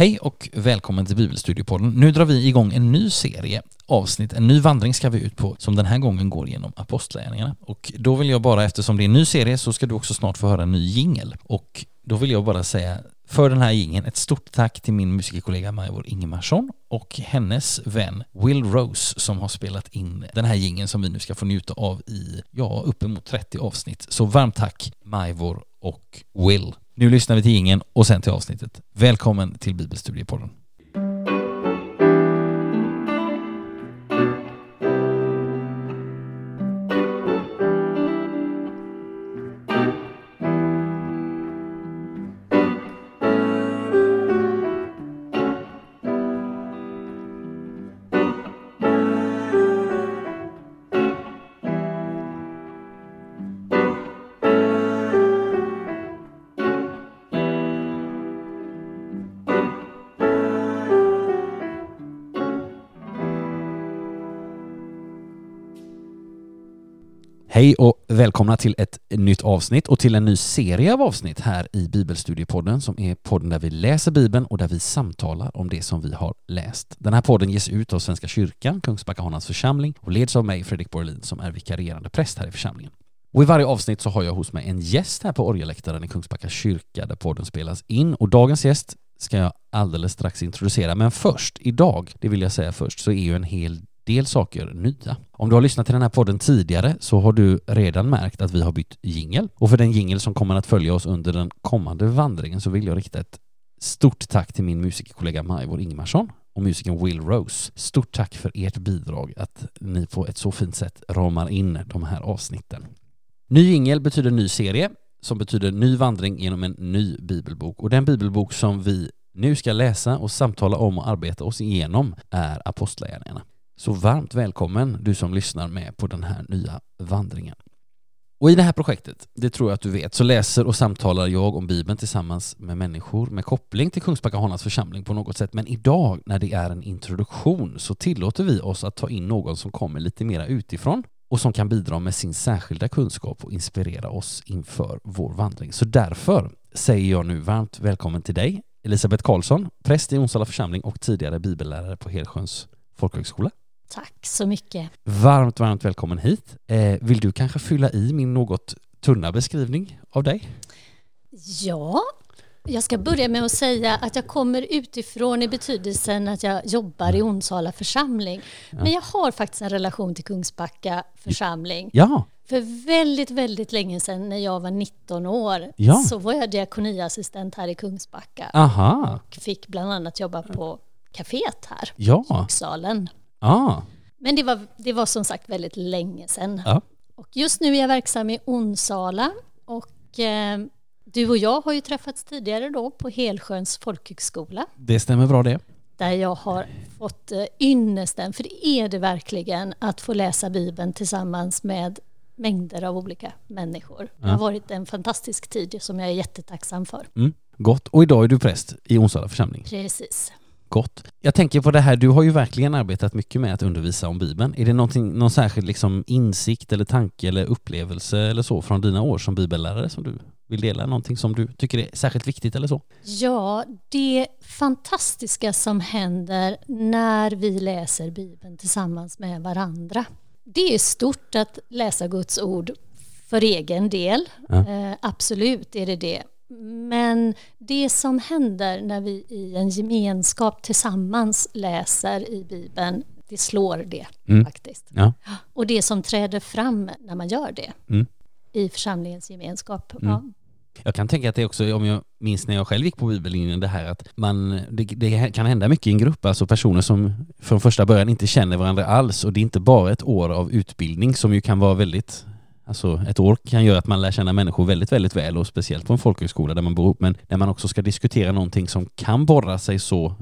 Hej och välkommen till Bibelstudiepodden. Nu drar vi igång en ny serie avsnitt, en ny vandring ska vi ut på som den här gången går genom apostlagärningarna. Och då vill jag bara, eftersom det är en ny serie så ska du också snart få höra en ny jingel. Och då vill jag bara säga för den här gingen ett stort tack till min musikerkollega Majvor Ingemarsson och hennes vän Will Rose som har spelat in den här gingen som vi nu ska få njuta av i, ja, uppemot 30 avsnitt. Så varmt tack Majvor och Will. Nu lyssnar vi till ingen och sen till avsnittet. Välkommen till Bibelstudiepodden. Och välkomna till ett nytt avsnitt och till en ny serie av avsnitt här i Bibelstudiepodden som är podden där vi läser Bibeln och där vi samtalar om det som vi har läst. Den här podden ges ut av Svenska kyrkan, Kungsbacka församling och leds av mig, Fredrik Borlin, som är vikarierande präst här i församlingen. Och i varje avsnitt så har jag hos mig en gäst här på orgelläktaren i Kungsbacka kyrka där podden spelas in och dagens gäst ska jag alldeles strax introducera. Men först, idag, det vill jag säga först, så är ju en hel del saker nya. Om du har lyssnat till den här podden tidigare så har du redan märkt att vi har bytt jingel. Och för den jingel som kommer att följa oss under den kommande vandringen så vill jag rikta ett stort tack till min musikerkollega Majvor Ingmarsson och musikern Will Rose. Stort tack för ert bidrag att ni på ett så fint sätt ramar in de här avsnitten. Ny jingel betyder ny serie som betyder ny vandring genom en ny bibelbok och den bibelbok som vi nu ska läsa och samtala om och arbeta oss igenom är Apostlagärningarna. Så varmt välkommen du som lyssnar med på den här nya vandringen. Och i det här projektet, det tror jag att du vet, så läser och samtalar jag om Bibeln tillsammans med människor med koppling till Kungsbacka Hanas församling på något sätt. Men idag när det är en introduktion så tillåter vi oss att ta in någon som kommer lite mera utifrån och som kan bidra med sin särskilda kunskap och inspirera oss inför vår vandring. Så därför säger jag nu varmt välkommen till dig, Elisabeth Karlsson, präst i Onsala församling och tidigare bibellärare på Helsjöns folkhögskola. Tack så mycket. Varmt, varmt välkommen hit. Eh, vill du kanske fylla i min något tunna beskrivning av dig? Ja, jag ska börja med att säga att jag kommer utifrån i betydelsen att jag jobbar i Onsala församling. Men jag har faktiskt en relation till Kungsbacka församling. Ja. För väldigt, väldigt länge sedan när jag var 19 år ja. så var jag diakoniassistent här i Kungsbacka. Aha. Och fick bland annat jobba på kaféet här, ja. Kyrksalen. Ah. Men det var, det var som sagt väldigt länge sedan. Ja. Och just nu är jag verksam i Onsala och eh, du och jag har ju träffats tidigare då på Helsjöns folkhögskola. Det stämmer bra det. Där jag har fått eh, ynnesten, för det är det verkligen, att få läsa Bibeln tillsammans med mängder av olika människor. Det har varit en fantastisk tid som jag är jättetacksam för. Mm, gott. Och idag är du präst i Onsala församling. Precis gott. Jag tänker på det här, du har ju verkligen arbetat mycket med att undervisa om Bibeln. Är det någon särskild liksom insikt eller tanke eller upplevelse eller så från dina år som bibellärare som du vill dela? Någonting som du tycker är särskilt viktigt eller så? Ja, det fantastiska som händer när vi läser Bibeln tillsammans med varandra. Det är stort att läsa Guds ord för egen del. Ja. Eh, absolut är det det. Men det som händer när vi i en gemenskap tillsammans läser i Bibeln, det slår det mm. faktiskt. Ja. Och det som träder fram när man gör det mm. i församlingens gemenskap. Mm. Ja. Jag kan tänka att det också, om jag minns när jag själv gick på bibellinjen, det här att man, det, det, kan hända mycket i en grupp, alltså personer som från första början inte känner varandra alls och det är inte bara ett år av utbildning som ju kan vara väldigt Alltså ett år kan göra att man lär känna människor väldigt, väldigt väl och speciellt på en folkhögskola där man bor ihop. Men när man också ska diskutera någonting som kan borra sig så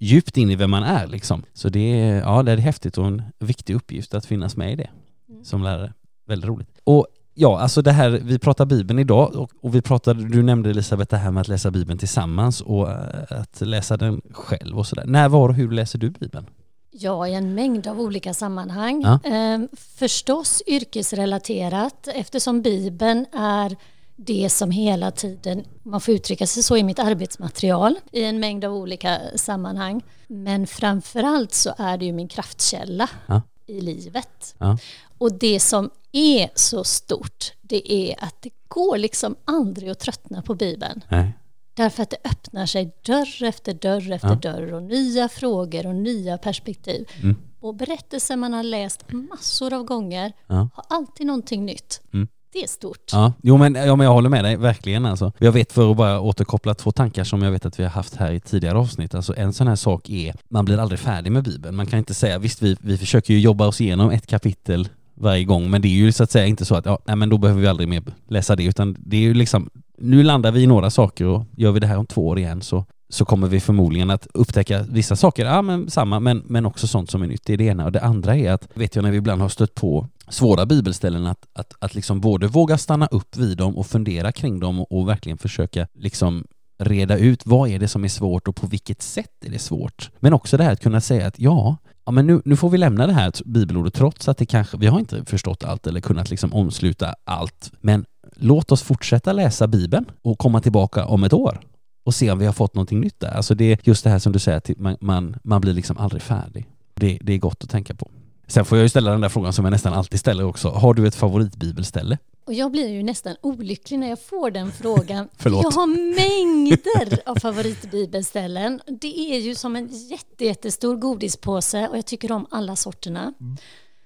djupt in i vem man är liksom. Så det är, ja, det är häftigt och en viktig uppgift att finnas med i det mm. som lärare. Väldigt roligt. Och ja, alltså det här, vi pratar Bibeln idag och, och, vi pratade, du nämnde Elisabeth det här med att läsa Bibeln tillsammans och uh, att läsa den själv och sådär. När, var och hur läser du Bibeln? Ja, i en mängd av olika sammanhang. Ja. Ehm, förstås yrkesrelaterat eftersom Bibeln är det som hela tiden, man får uttrycka sig så i mitt arbetsmaterial i en mängd av olika sammanhang. Men framförallt så är det ju min kraftkälla Ja. i livet. Ja. Och det som är så stort, det är att det går liksom aldrig att tröttna på Bibeln. Nej. Därför att det öppnar sig dörr efter dörr efter Ja. dörr och nya frågor och nya perspektiv. Mm. Och berättelser man har läst massor av gånger Ja. har alltid någonting nytt. Mm. Det är stort. Ja, jo men, ja, men jag håller med dig, verkligen alltså. Jag vet för att bara återkoppla två tankar som jag vet att vi har haft här i tidigare avsnitt. Alltså en sån här sak är, man blir aldrig färdig med Bibeln. Man kan inte säga, visst vi, vi försöker ju jobba oss igenom ett kapitel varje gång, men det är ju så att säga inte så att, ja, nej men då behöver vi aldrig mer läsa det, utan det är ju liksom, nu landar vi i några saker och gör vi det här om två år igen så, så kommer vi förmodligen att upptäcka vissa saker, ja men samma, men, men också sånt som är nytt. Det är det ena. Och det andra är att, vet jag när vi ibland har stött på svåra bibelställen, att, att, att liksom både våga stanna upp vid dem och fundera kring dem och, och verkligen försöka liksom reda ut vad är det som är svårt och på vilket sätt är det svårt. Men också det här att kunna säga att ja, ja men nu, nu får vi lämna det här bibelordet trots att det kanske, vi har inte förstått allt eller kunnat liksom omsluta allt. Men låt oss fortsätta läsa Bibeln och komma tillbaka om ett år och se om vi har fått någonting nytt där. Alltså det är just det här som du säger, att man, man, man blir liksom aldrig färdig. Det, det är gott att tänka på. Sen får jag ju ställa den där frågan som jag nästan alltid ställer också. Har du ett favoritbibelställe? Och jag blir ju nästan olycklig när jag får den frågan. Förlåt. Jag har mängder av favoritbibelställen. Det är ju som en jätte, jättestor godispåse och jag tycker om alla sorterna.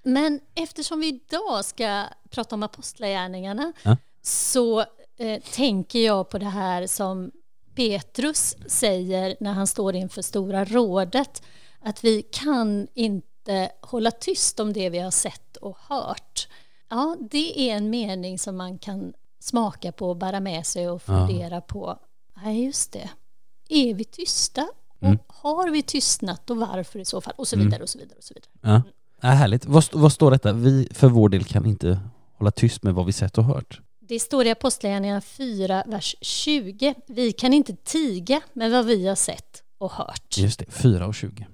Men eftersom vi idag ska prata om apostlagärningarna Ja. så eh, tänker jag på det här som Petrus säger när han står inför Stora rådet. Att vi kan inte hålla tyst om det vi har sett och hört. Ja, det är en mening som man kan smaka på och bära med sig och Ja. fundera på. Nej, just det. Är vi tysta? Mm. Och har vi tystnat och varför i så fall? Och så vidare och så vidare. Och så vidare. Ja, ja härligt. Vad, vad står detta? Vi för vår del kan inte hålla tyst med vad vi sett och hört. Det står i Apostlagärningarna 4, vers 20. Vi kan inte tiga med vad vi har sett och hört. Just det, 4 och 20.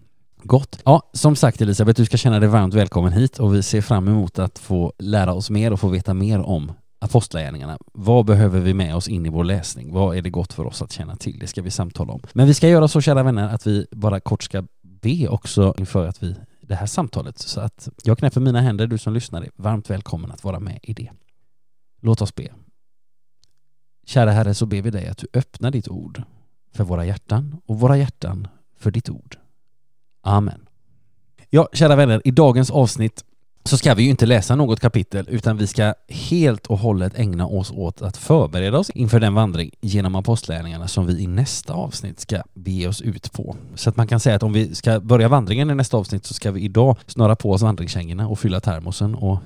Gott. Ja, som sagt Elisabeth, du ska känna dig varmt välkommen hit och vi ser fram emot att få lära oss mer och få veta mer om apostlagärningarna. Vad behöver vi med oss in i vår läsning? Vad är det gott för oss att känna till? Det ska vi samtala om. Men vi ska göra så, kära vänner, att vi bara kort ska be också inför att vi det här samtalet. Så att jag knäpper mina händer, du som lyssnar är varmt välkommen att vara med i det. Låt oss be. Kära Herre, så ber vi dig att du öppnar ditt ord för våra hjärtan och våra hjärtan för ditt ord. Amen. Ja, kära vänner, i dagens avsnitt så ska vi ju inte läsa något kapitel utan vi ska helt och hållet ägna oss åt att förbereda oss inför den vandring genom apostlärningarna som vi i nästa avsnitt ska bege oss ut på. Så att man kan säga att om vi ska börja vandringen i nästa avsnitt så ska vi idag snöra på oss vandringskängorna och fylla termosen och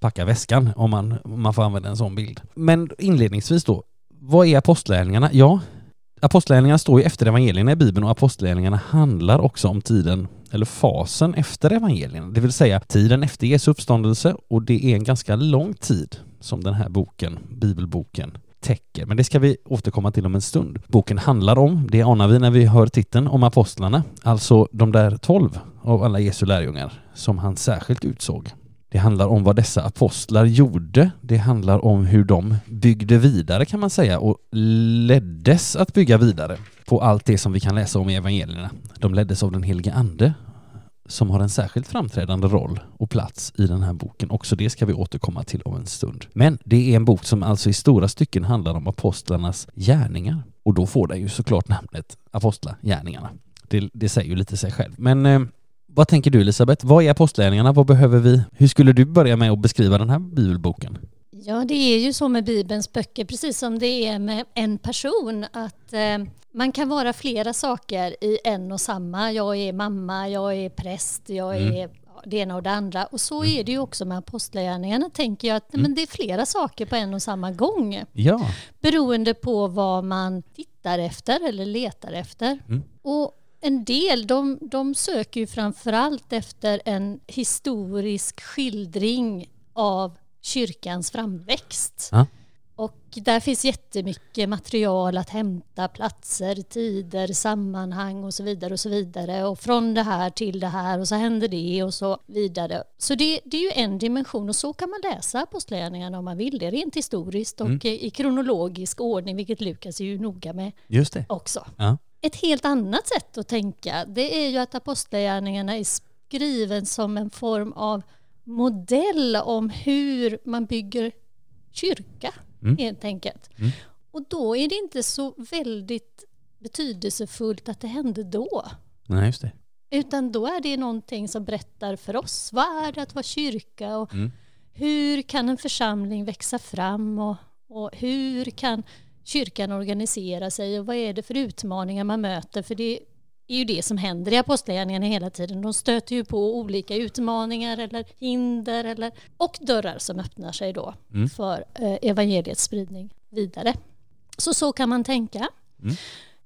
packa väskan om man, om man får använda en sån bild. Men inledningsvis då, vad är apostlärningarna? Ja, Apostlagärningarna står ju efter evangelierna i Bibeln och apostlagärningarna handlar också om tiden, eller fasen efter evangelierna, det vill säga tiden efter Jesu uppståndelse och det är en ganska lång tid som den här boken, bibelboken, täcker. Men det ska vi återkomma till om en stund. Boken handlar om, det anar vi när vi hör titeln, om apostlarna, alltså de där tolv av alla Jesu lärjungar som han särskilt utsåg. Det handlar om vad dessa apostlar gjorde. Det handlar om hur de byggde vidare kan man säga och leddes att bygga vidare på allt det som vi kan läsa om i evangelierna. De leddes av den helige Ande som har en särskilt framträdande roll och plats i den här boken. Också det ska vi återkomma till om en stund. Men det är en bok som alltså i stora stycken handlar om apostlarnas gärningar. Och då får den ju såklart namnet Apostlagärningarna. Det, det säger ju lite sig själv. Men eh, vad tänker du Elisabeth? Vad är apostlagärningarna? Vad behöver vi? Hur skulle du börja med att beskriva den här bibelboken? Ja, det är ju så med Bibelns böcker, precis som det är med en person, att eh, man kan vara flera saker i en och samma. Jag är mamma, jag är präst, jag Mm. är det ena och det andra. Och så är det ju också med apostlagärningarna, tänker jag, att Mm. men det är flera saker på en och samma gång. Ja, Beroende på vad man tittar efter eller letar efter. Mm. Och en del, de, de söker ju framförallt efter en historisk skildring av kyrkans framväxt. Ja. Och där finns jättemycket material att hämta, platser, tider, sammanhang och så vidare och så vidare. Och från det här till det här och så händer det och så vidare. Så det, det är ju en dimension och så kan man läsa Apostlagärningarna om man vill det, rent historiskt och mm. i kronologisk ordning, vilket Lukas är ju noga med Just det. också. Ja. Ett helt annat sätt att tänka, det är ju att Apostlagärningarna är skriven som en form av modell om hur man bygger kyrka mm. helt enkelt. Mm. Och då är det inte så väldigt betydelsefullt att det hände då. Nej, just det. Utan då är det någonting som berättar för oss, vad är det att vara kyrka och mm. hur kan en församling växa fram och, och hur kan kyrkan organisera sig och vad är det för utmaningar man möter? För det är ju det som händer i apostlagärningarna hela tiden. De stöter ju på olika utmaningar eller hinder eller, och dörrar som öppnar sig då mm. för eh, evangeliets spridning vidare. Så så kan man tänka. Mm.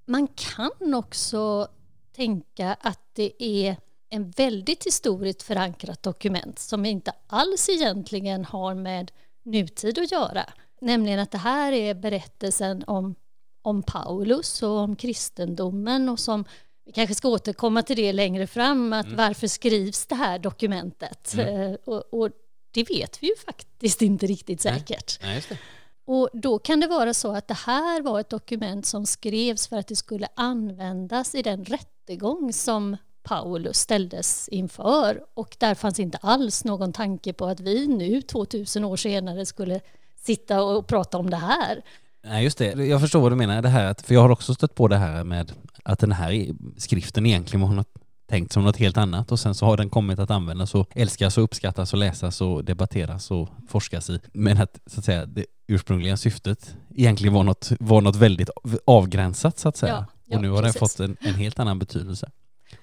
Man kan också tänka att det är en väldigt historiskt förankrat dokument som inte alls egentligen har med nutid att göra. Nämligen att det här är berättelsen om, om Paulus och om kristendomen och som vi kanske ska återkomma till det längre fram, att mm. varför skrivs det här dokumentet? Mm. Eh, och, och, det vet vi ju faktiskt inte riktigt säkert. Nej. Nej, och då kan det vara så att det här var ett dokument som skrevs för att det skulle användas i den rättegång som Paulus ställdes inför. Och där fanns inte alls någon tanke på att vi nu, 2000 år senare, skulle sitta och prata om det här. Nej, just det. Jag förstår vad du menar. Det här, för jag har också stött på det här med att den här skriften egentligen var något tänkt som något helt annat och sen så har den kommit att användas och älskas och uppskattas och läsas och debatteras och forskas i. Men att, så att säga, det ursprungliga syftet egentligen var något, var något väldigt avgränsat så att säga. Ja, ja, och nu har precis. den fått en, en helt annan betydelse.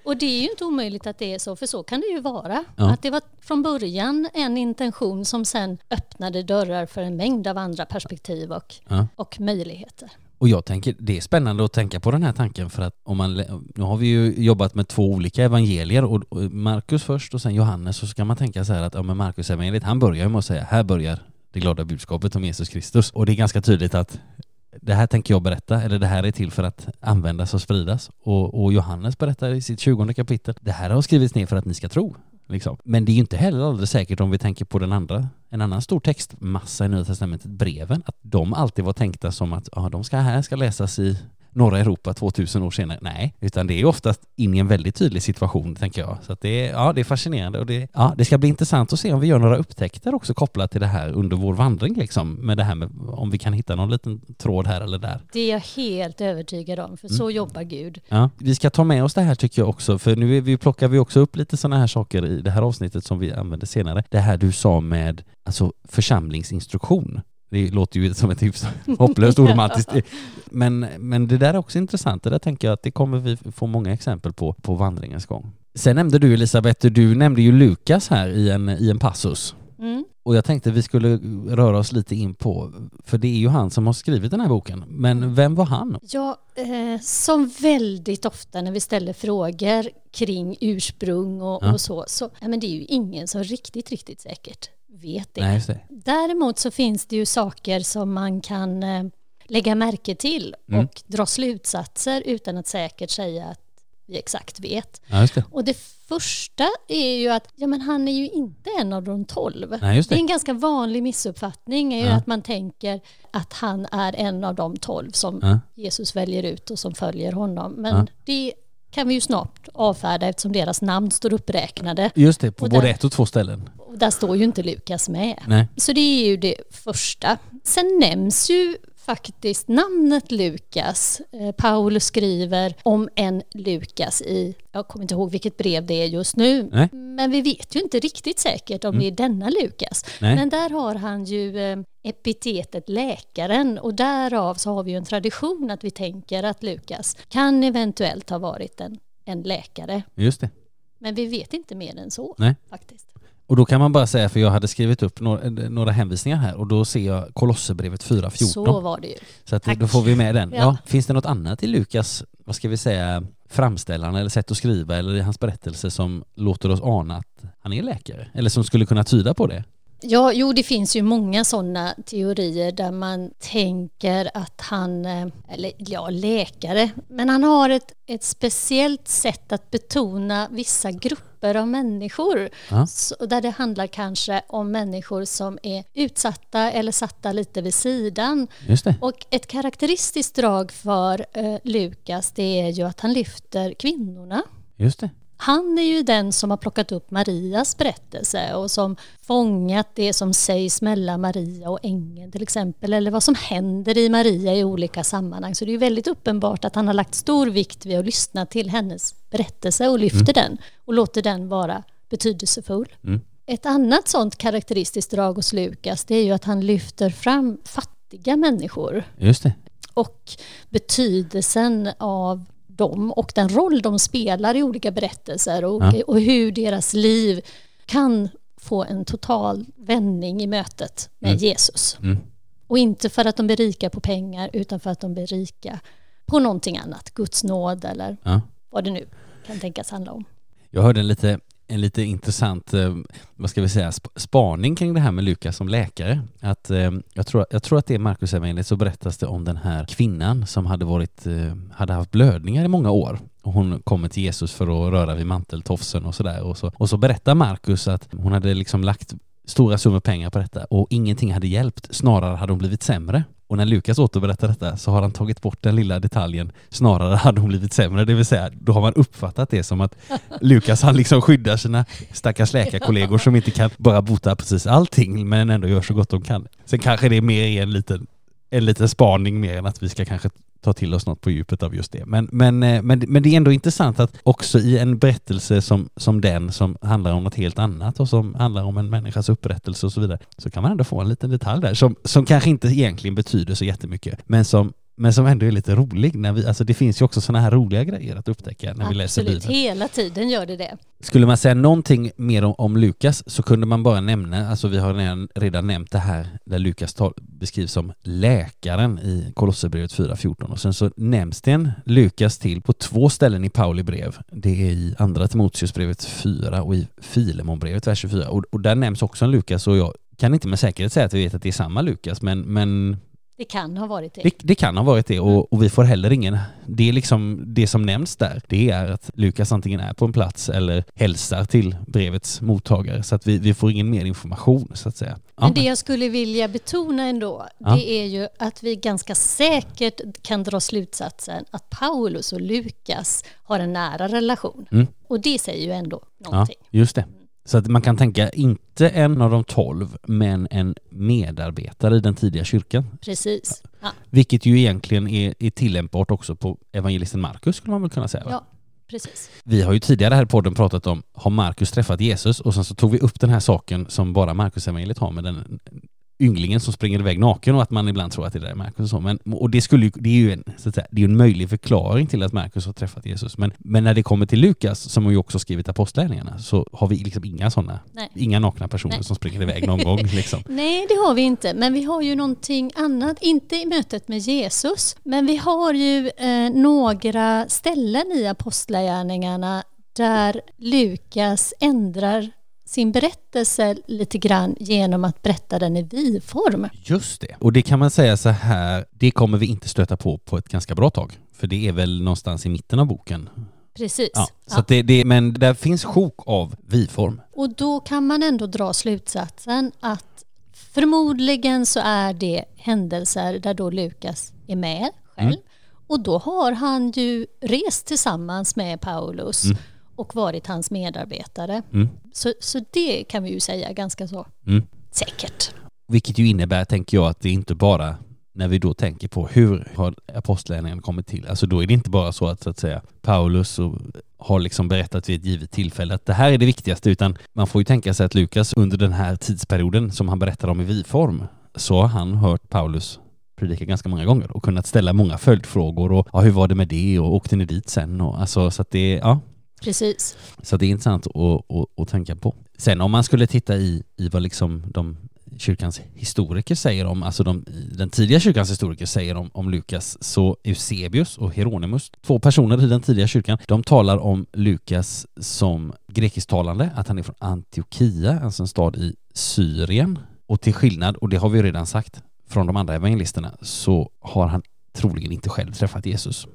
Och det är ju inte omöjligt att det är så, för så kan det ju vara. Ja. Att det var från början en intention som sen öppnade dörrar för en mängd av andra perspektiv och, ja. och möjligheter. Och jag tänker, det är spännande att tänka på den här tanken för att om man, nu har vi ju jobbat med två olika evangelier och Markus först och sen Johannes så ska man tänka så här att ja men Markus evangeliet han börjar ju med att säga här börjar det glada budskapet om Jesus Kristus och det är ganska tydligt att det här tänker jag berätta, eller det här är till för att användas och spridas. Och, och Johannes berättar i sitt 20 kapitel, det här har skrivits ner för att ni ska tro. Liksom. Men det är ju inte heller alldeles säkert om vi tänker på den andra, en annan stor textmassa i Nya Testamentet, breven, att de alltid var tänkta som att ja, de ska här ska läsas i norra Europa 2000 år senare. Nej, utan det är oftast in i en väldigt tydlig situation, tänker jag. Så det, är, ja, det är fascinerande och det, ja, det ska bli intressant att se om vi gör några upptäckter också kopplat till det här under vår vandring, liksom, med det här med om vi kan hitta någon liten tråd här eller där. Det är jag helt övertygad om, för mm. så jobbar Gud. Ja, vi ska ta med oss det här tycker jag också, för nu vi plockar vi också upp lite sådana här saker i det här avsnittet som vi använder senare. Det här du sa med alltså församlingsinstruktion. Det låter ju som ett hopplöst oromantiskt. Men, men det där är också intressant. Det där tänker jag att det kommer vi få många exempel på på vandringens gång. Sen nämnde du Elisabeth, du nämnde ju Lukas här i en, i en passus. Mm. Och jag tänkte vi skulle röra oss lite in på, för det är ju han som har skrivit den här boken. Men vem var han? Ja, eh, som väldigt ofta när vi ställer frågor kring ursprung och, ja. och så, så ja, men det är ju ingen som riktigt, riktigt säkert vet det. Nej, det. Däremot så finns det ju saker som man kan eh, lägga märke till mm. och dra slutsatser utan att säkert säga att vi exakt vet. Ja, det. Och det första är ju att ja, men han är ju inte en av de tolv. Nej, det. det. är en ganska vanlig missuppfattning, är ja. att man tänker att han är en av de tolv som ja. Jesus väljer ut och som följer honom. Men det kan vi ju snart avfärda eftersom deras namn står uppräknade. Just det, på både ett och två ställen. Där står ju inte Lukas med. Nej. Så det är ju det första. Sen nämns ju faktiskt namnet Lukas. Eh, Paulus skriver om en Lukas i, jag kommer inte ihåg vilket brev det är just nu, Nej. men vi vet ju inte riktigt säkert om mm. det är denna Lukas. Nej. Men där har han ju eh, epitetet läkaren och därav så har vi ju en tradition att vi tänker att Lukas kan eventuellt ha varit en, en läkare. Just det. Men vi vet inte mer än så Nej. faktiskt. Och då kan man bara säga, för jag hade skrivit upp några, några hänvisningar här och då ser jag Kolosserbrevet 4.14. Så var det ju. Så att då får vi med den. Ja. ja. Finns det något annat i Lukas, vad ska vi säga, framställande eller sätt att skriva eller i hans berättelse som låter oss ana att han är läkare? Eller som skulle kunna tyda på det? Ja, jo, det finns ju många sådana teorier där man tänker att han, eh, eller ja, läkare, men han har ett, ett speciellt sätt att betona vissa grupper av människor. Ja. Så, där det handlar kanske om människor som är utsatta eller satta lite vid sidan. Just det. Och ett karaktäristiskt drag för eh, Lukas det är ju att han lyfter kvinnorna. Just det. Han är ju den som har plockat upp Marias berättelse och som fångat det som sägs mellan Maria och ängeln till exempel, eller vad som händer i Maria i olika sammanhang. Så det är ju väldigt uppenbart att han har lagt stor vikt vid att lyssna till hennes berättelse och lyfter den och låter den vara betydelsefull. Mm. Ett annat sånt karaktäristiskt drag hos Lukas det är ju att han lyfter fram fattiga människor Just det. och betydelsen av dem och den roll de spelar i olika berättelser och, Ja. och hur deras liv kan få en total vändning i mötet med Mm. Jesus. Mm. Och inte för att de blir rika på pengar utan för att de blir rika på någonting annat, Guds nåd eller Ja. vad det nu kan tänkas handla om. Jag hörde en lite, en lite intressant, eh, vad ska vi säga, spaning kring det här med Lukas som läkare. Att, eh, jag, tror, jag tror att det är Markus evangeliet så berättas det om den här kvinnan som hade, varit, eh, hade haft blödningar i många år. Och hon kommer till Jesus för att röra vid manteltofsen och sådär. Och så, och så berättar Markus att hon hade liksom lagt stora summor pengar på detta och ingenting hade hjälpt. Snarare hade hon blivit sämre. Och när Lukas återberättar detta så har han tagit bort den lilla detaljen. Snarare hade hon blivit sämre. Det vill säga, då har man uppfattat det som att Lukas han liksom skyddar sina stackars läkarkollegor som inte kan bara bota precis allting men ändå gör så gott de kan. Sen kanske det är mer en liten, en liten spaning mer än att vi ska kanske ta till oss något på djupet av just det. Men, men, eh, men, men det är ändå intressant att också i en berättelse som, som den som handlar om något helt annat och som handlar om en människas upprättelse och så vidare så kan man ändå få en liten detalj där som, som kanske inte egentligen betyder så jättemycket men som men som ändå är lite rolig. När vi, alltså det finns ju också sådana här roliga grejer att upptäcka när vi läser Absolut, Bibeln. hela tiden gör det det. Skulle man säga någonting mer om, om Lukas så kunde man bara nämna, alltså vi har redan, redan nämnt det här där Lukas beskrivs som läkaren i Kolosserbrevet 4.14 och sen så nämns det en Lukas till på två ställen i Pauli brev. Det är i andra Timoteusbrevet 4 och i Filemonbrevet vers 24 och, och där nämns också en Lukas och jag kan inte med säkerhet säga att vi vet att det är samma Lukas men, men Det kan ha varit det. det, det kan ha varit det och, och vi får heller ingen... Det är liksom det som nämns där. Det är att Lukas antingen är på en plats eller hälsar till brevets mottagare så att vi, vi får ingen mer information så att säga. Ja, Men det jag skulle vilja betona ändå, Ja. det är ju att vi ganska säkert kan dra slutsatsen att Paulus och Lukas har en nära relation. Mm. Och det säger ju ändå ja, någonting. just det. Så att man kan tänka inte en av de tolv men en medarbetare i den tidiga kyrkan. Precis. Ja, Vilket ju egentligen är, är tillämpbart också på evangelisten Markus skulle man väl kunna säga. Va? ja precis. Vi har ju tidigare här i podden pratat om, har Markus träffat Jesus? Och sen så tog vi upp den här saken som bara Markus evangeliet har med den ynglingen som springer iväg naken och att man ibland tror att det där är Markus och så. Men, och det, skulle ju, det är ju en, så att säga, det är en möjlig förklaring till att Markus har träffat Jesus. Men, men när det kommer till Lukas, som har ju också skrivit apostlärningarna, så har vi liksom inga sådana, inga nakna personer Nej. som springer iväg någon gång liksom. Nej, det har vi inte. Men vi har ju någonting annat, inte i mötet med Jesus, men vi har ju eh, några ställen i Apostlagärningarna där Lukas ändrar sin berättelse lite grann genom att berätta den i vi-form. Just det. Och det kan man säga så här, det kommer vi inte stöta på på ett ganska bra tag. För det är väl någonstans i mitten av boken. Precis. Ja, så Ja. Det, det, men där finns sjok av vi-form. Och då kan man ändå dra slutsatsen att förmodligen så är det händelser där då Lukas är med själv. Mm. Och då har han ju rest tillsammans med Paulus Mm. Och varit hans medarbetare. Mm. Så, så det kan vi ju säga ganska så Mm. säkert. Vilket ju innebär, tänker jag, att det inte bara när vi då tänker på hur har apostlagärningarna kommit till. Alltså då är det inte bara så att, så att säga, Paulus och har liksom berättat vid ett givet tillfälle att det här är det viktigaste, utan man får ju tänka sig att Lukas under den här tidsperioden som han berättar om i vi-form, så har han hört Paulus predika ganska många gånger och kunnat ställa många följdfrågor och ja, hur var det med det och åkte ni dit sen och alltså så att det, ja, Precis. så det är intressant att, att, att tänka på. Sen om man skulle titta i, i vad liksom de kyrkans historiker säger om, alltså de, den tidiga kyrkans historiker säger om, om Lukas, så Eusebius och Hieronymus, två personer i den tidiga kyrkan, de talar om Lukas som grekisktalande, att han är från Antiochia, alltså en stad i Syrien. Och till skillnad, och det har vi redan sagt, från de andra evangelisterna så har han troligen inte själv träffat Jesus.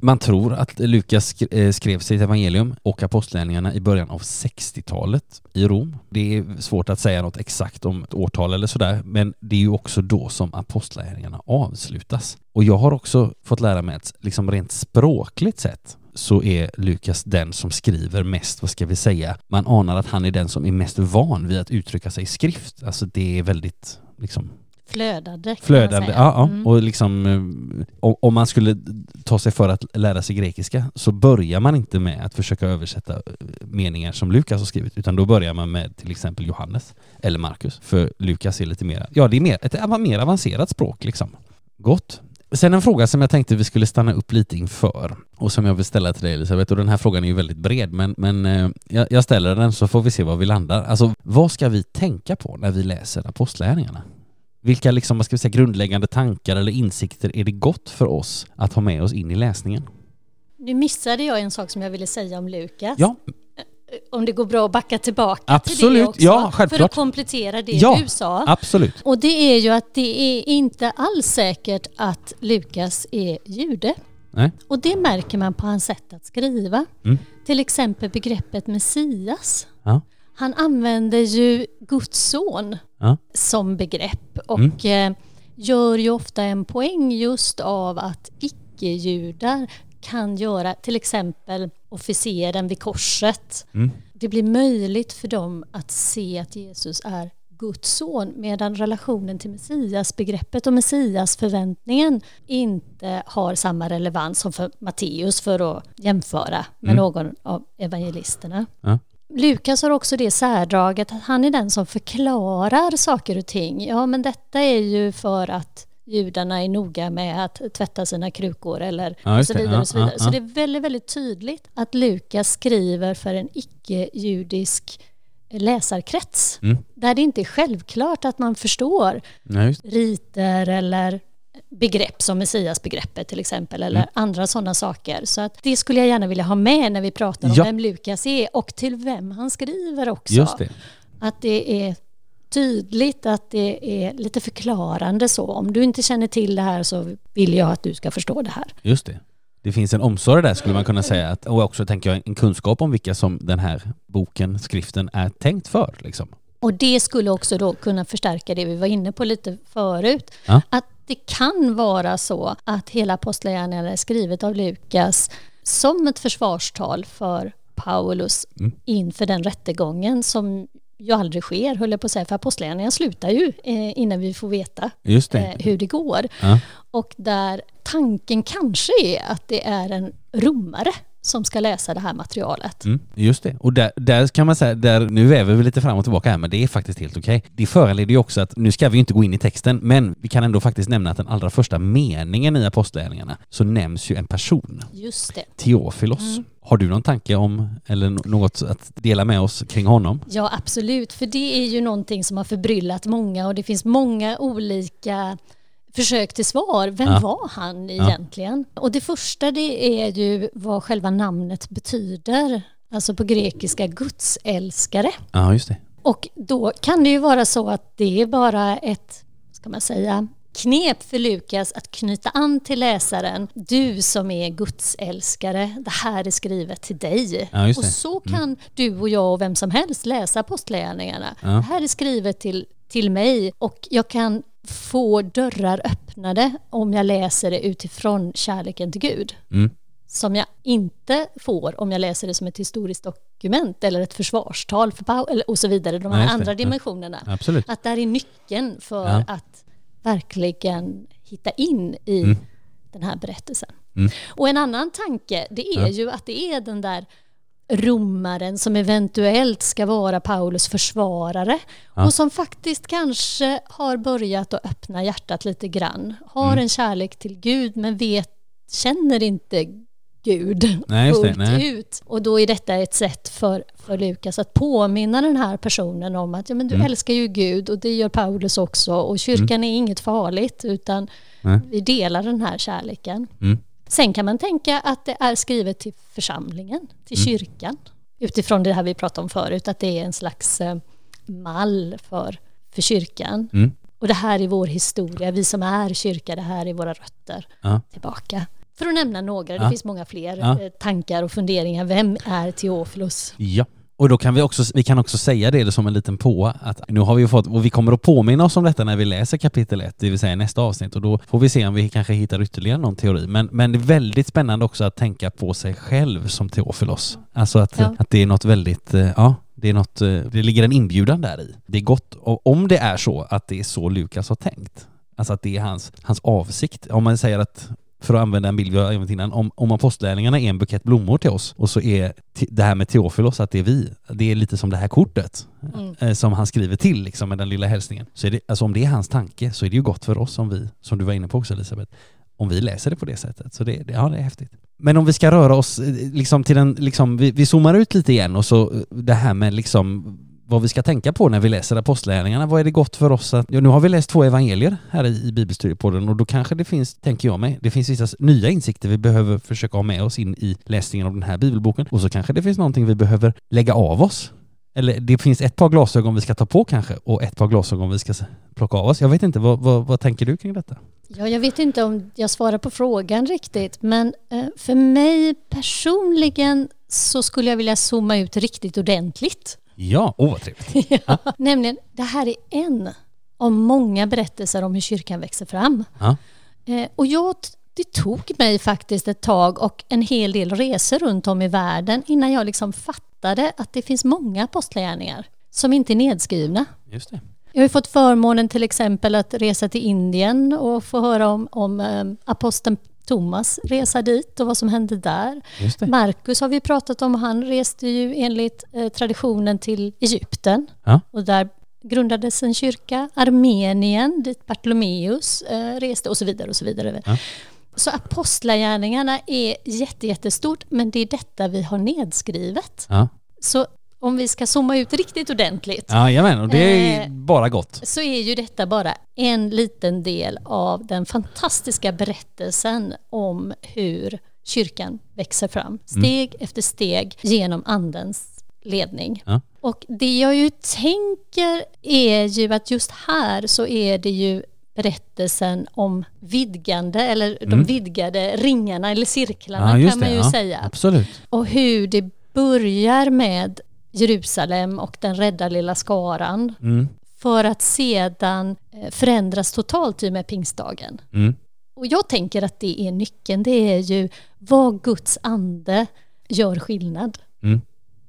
Man tror att Lukas eh, skrev sitt evangelium och apostlärningarna i början av 60-talet i Rom. Det är svårt att säga något exakt om ett årtal eller sådär, men det är ju också då som apostlärningarna avslutas. Och jag har också fått lära mig att liksom rent språkligt sett så är Lukas den som skriver mest, vad ska vi säga, man anar att han är den som är mest van vid att uttrycka sig i skrift. Alltså det är väldigt liksom Flödande. Flödande, ja. ja. Mm. Och liksom eh, om man skulle ta sig för att lära sig grekiska så börjar man inte med att försöka översätta eh, meningar som Lukas har skrivit utan då börjar man med till exempel Johannes eller Markus. För Lukas är lite mer, ja det är mer, ett mer avancerat språk liksom. Gott. Sen en fråga som jag tänkte vi skulle stanna upp lite inför och som jag vill ställa till dig Elisabeth och den här frågan är ju väldigt bred men, men eh, jag ställer den så får vi se var vi landar. Alltså vad ska vi tänka på när vi läser apostlärningarna? Vilka liksom, vad ska vi säga, grundläggande tankar eller insikter är det gott för oss att ha med oss in i läsningen? Nu missade jag en sak som jag ville säga om Lukas. Ja. Eh, om det går bra att backa tillbaka absolut. till det också. Ja, självklart. För att komplettera det ja, du sa. Absolut. Och det är ju att det är inte alls säkert att Lukas är jude. Nej. Och det märker man på hans sätt att skriva. Mm. Till exempel begreppet Messias. Ja. Han använder ju Guds son ja. som begrepp och mm. gör ju ofta en poäng just av att icke-judar kan göra till exempel officeren vid korset. Mm. Det blir möjligt för dem att se att Jesus är Guds son medan relationen till Messias, begreppet och Messias förväntningen inte har samma relevans som för Matteus för att jämföra med mm. någon av evangelisterna. Ja. Lukas har också det särdraget att han är den som förklarar saker och ting. Ja, men detta är ju för att judarna är noga med att tvätta sina krukor eller ja, och så vidare. Ja, och så, vidare. Ja, så det är väldigt, väldigt tydligt att Lukas skriver för en icke-judisk läsarkrets. Mm. Där det inte är självklart att man förstår riter eller begrepp som Messiasbegreppet till exempel eller mm. andra sådana saker. Så att det skulle jag gärna vilja ha med när vi pratar om ja. vem Lukas är och till vem han skriver också. Just det. Att det är tydligt att det är lite förklarande så. Om du inte känner till det här så vill jag att du ska förstå det här. Just det. Det finns en omsorg där skulle man kunna säga att, och också tänker jag en kunskap om vilka som den här boken, skriften är tänkt för. Liksom. Och det skulle också då kunna förstärka det vi var inne på lite förut. Ja. Att det kan vara så att hela Apostlagärningarna är skrivet av Lukas som ett försvarstal för Paulus mm. inför den rättegången som ju aldrig sker, höll jag på att säga, för apostlagärningarna slutar ju eh, innan vi får veta det. Eh, hur det går. Ja. Och där tanken kanske är att det är en romare som ska läsa det här materialet. Mm, just det. Och där, där kan man säga, där, nu väver vi lite fram och tillbaka här, men det är faktiskt helt okej. Okay. Det föranleder ju också att, nu ska vi inte gå in i texten, men vi kan ändå faktiskt nämna att den allra första meningen i Apostlagärningarna så nämns ju en person. Just det. Teofilos. Mm. Har du någon tanke om, eller något att dela med oss kring honom? Ja, absolut, för det är ju någonting som har förbryllat många och det finns många olika försök till svar. Vem ja. var han egentligen? Ja. Och det första det är ju vad själva namnet betyder. Alltså på grekiska gudsälskare. Ja, just det. Och då kan det ju vara så att det är bara ett, ska man säga, knep för Lukas att knyta an till läsaren. Du som är gudsälskare, det här är skrivet till dig. Ja, och så mm. kan du och jag och vem som helst läsa apostlagärningarna. Ja. Det här är skrivet till, till mig och jag kan få dörrar öppnade om jag läser det utifrån kärleken till Gud. Mm. Som jag inte får om jag läser det som ett historiskt dokument eller ett försvarstal för Paul och så vidare, de här Nej, andra dimensionerna. Ja. Att där är nyckeln för ja. att verkligen hitta in i mm. den här berättelsen. Mm. Och en annan tanke, det är ja. ju att det är den där romaren som eventuellt ska vara Paulus försvarare ja. och som faktiskt kanske har börjat att öppna hjärtat lite grann. Har Mm. en kärlek till Gud men vet, känner inte Gud Nej, fullt Nej. ut. Och då är detta ett sätt för, för Lukas att påminna den här personen om att ja, men du Mm. älskar ju Gud och det gör Paulus också och kyrkan är inget farligt utan Nej. vi delar den här kärleken. Mm. Sen kan man tänka att det är skrivet till församlingen, till Mm. kyrkan. utifrån det här vi pratade om förut, att det är en slags eh, mall för, för kyrkan. Mm. Och det här är vår historia, vi som är kyrka, det här är våra rötter Ja. tillbaka. För att nämna några, det Ja. finns många fler Ja. eh, tankar och funderingar. Vem är Teofilos? Ja. Och då kan vi också, vi kan också säga det som en liten på att nu har vi fått, och vi kommer att påminna oss om detta när vi läser kapitel 1, det vill säga nästa avsnitt och då får vi se om vi kanske hittar ytterligare någon teori. Men, men det är väldigt spännande också att tänka på sig själv som Teofilos. Alltså att, Ja. att det är något väldigt, eh, ja, det är något, eh, det ligger en inbjudan där i. Det är gott, och om det är så att det är så Lukas har tänkt, alltså att det är hans, hans avsikt. Om man säger att för att använda en bild vi har använt innan, om, om apostlärningarna är en bukett blommor till oss och så är det här med Teofilos att det är vi, det är lite som det här kortet Mm. eh, som han skriver till liksom med den lilla hälsningen. Så är det, alltså om det är hans tanke så är det ju gott för oss om vi, som du var inne på också Elisabeth, om vi läser det på det sättet. Så det, det, ja, det är häftigt. Men om vi ska röra oss eh, liksom till den, liksom, vi, vi zoomar ut lite igen och så eh, det här med liksom vad vi ska tänka på när vi läser apostlärningarna. Vad är det gott för oss att... Ja, nu har vi läst två evangelier här i, i Bibelstudiepodden och då kanske det finns, tänker jag mig, det finns vissa nya insikter vi behöver försöka ha med oss in i läsningen av den här bibelboken och så kanske det finns någonting vi behöver lägga av oss. Eller det finns ett par glasögon vi ska ta på kanske och ett par glasögon vi ska plocka av oss. Jag vet inte, vad, vad, vad tänker du kring detta? Ja, jag vet inte om jag svarar på frågan riktigt, men eh, för mig personligen så skulle jag vilja zooma ut riktigt ordentligt. Ja, åh vad trevligt. ja. Nämligen, det här är en av många berättelser om hur kyrkan växer fram. Ja. Eh, och jag, det tog mig faktiskt ett tag och en hel del resor runt om i världen innan jag liksom fattade att det finns många apostlagärningar som inte är nedskrivna. Just det. Jag har fått förmånen till exempel att resa till Indien och få höra om, om eh, aposteln Thomas resa dit och vad som hände där. Markus har vi pratat om, han reste ju enligt eh, traditionen till Egypten Ja. och där grundades en kyrka. Armenien, dit Bartolomeus eh, reste och så vidare och så vidare. Ja. Så apostlagärningarna är jätte, jättestort men det är detta vi har nedskrivet. Ja. Så om vi ska zooma ut riktigt ordentligt Jajamän, och det är Eh, bara gott. så är ju detta bara en liten del av den fantastiska berättelsen om hur kyrkan växer fram steg efter steg genom andens ledning. Ja. Och det jag ju tänker är ju att just här så är det ju berättelsen om vidgande eller de vidgade ringarna eller cirklarna Ja, kan man ju Ja, säga. Absolut. Och hur det börjar med Jerusalem och den rädda lilla skaran Mm. för att sedan eh, förändras totalt i och med pingstdagen. Mm. Och jag tänker att det är nyckeln. Det är ju vad Guds ande gör skillnad. Mm.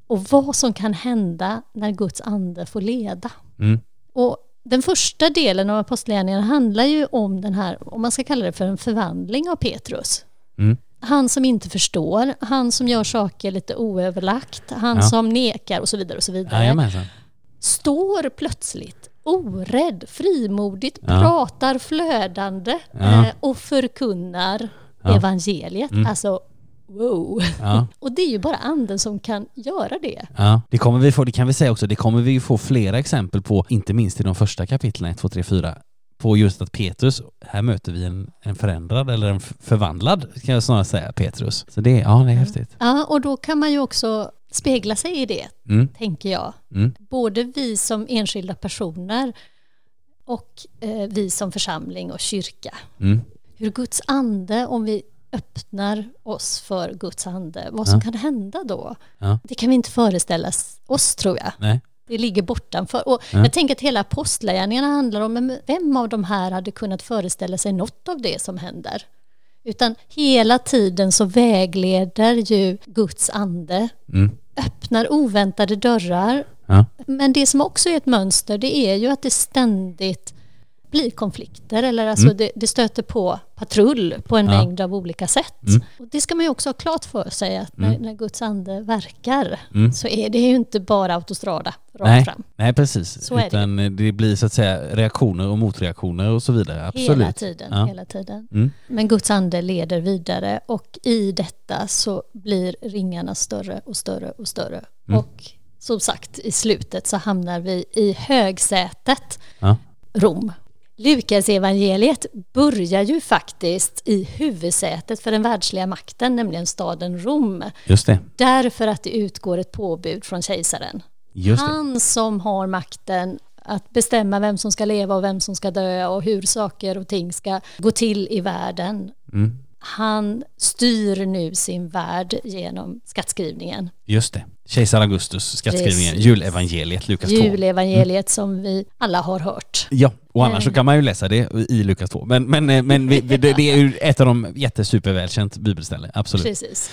Och vad som kan hända när Guds ande får leda. Mm. Och den första delen av apostlagärningarna handlar ju om den här, om man ska kalla det för en förvandling av Petrus. Mm. Han som inte förstår, han som gör saker lite oöverlagt, han Ja. som nekar och så vidare och så vidare. Jajamensan. Står plötsligt orädd, frimodigt, Ja. pratar flödande Ja. eh, och förkunnar Ja. evangeliet. Mm. Alltså, wow. Ja. Och det är ju bara anden som kan göra det. Ja, det kommer vi få, det kan vi säga också, det kommer vi få flera exempel på, inte minst i de första kapitlen 1, 2, 3, 4, på just att Petrus, här möter vi en, en förändrad eller en förvandlad, kan jag snarare säga, Petrus. Så det, ja, det är häftigt. Ja, och då kan man ju också spegla sig i det, Mm, tänker jag. mm, Både vi som enskilda personer och eh, vi som församling och kyrka. mm, Hur Guds ande, om vi öppnar oss för Guds ande, vad som Ja. kan hända då? Ja. Det kan vi inte föreställa oss, tror jag. nej, Det ligger bortanför. Och Ja. Jag tänker att hela apostlagärningarna handlar om men vem av de här hade kunnat föreställa sig något av det som händer? Utan hela tiden så vägleder ju Guds ande, mm, öppnar oväntade dörrar. ja, Men det som också är ett mönster det är ju att det ständigt blir konflikter eller alltså Mm. det, det stöter på patrull på en Ja. mängd av olika sätt. Mm. Och det ska man ju också ha klart för sig att när, Mm. när Guds ande verkar mm. så är det ju inte bara autostrada rakt Nej. fram. Nej, precis. Så är det. Utan det blir så att säga reaktioner och motreaktioner och så vidare. Absolut. Hela tiden, Ja. hela tiden. Mm, Men Guds ande leder vidare och i detta så blir ringarna större och större och större. Mm. Och som sagt, i slutet så hamnar vi i högsätet Ja. Rom. Lukas evangeliet börjar ju faktiskt i huvudsätet för den världsliga makten, nämligen staden Rom. Just det. Därför att det utgår ett påbud från kejsaren. Just det. Han som har makten att bestämma vem som ska leva och vem som ska dö och hur saker och ting ska gå till i världen. Mm. Han styr nu sin värld genom skattskrivningen. Just det. Kejsar Augustus, skattskrivningen, Precis. julevangeliet, Lukas 2. Julevangeliet som vi alla har hört. Ja, och annars så Eh. kan man ju läsa det i Lukas 2. Men, men, eh, men vi, det det är ju ett av de jättesupervälkänt bibelställe, absolut. Precis.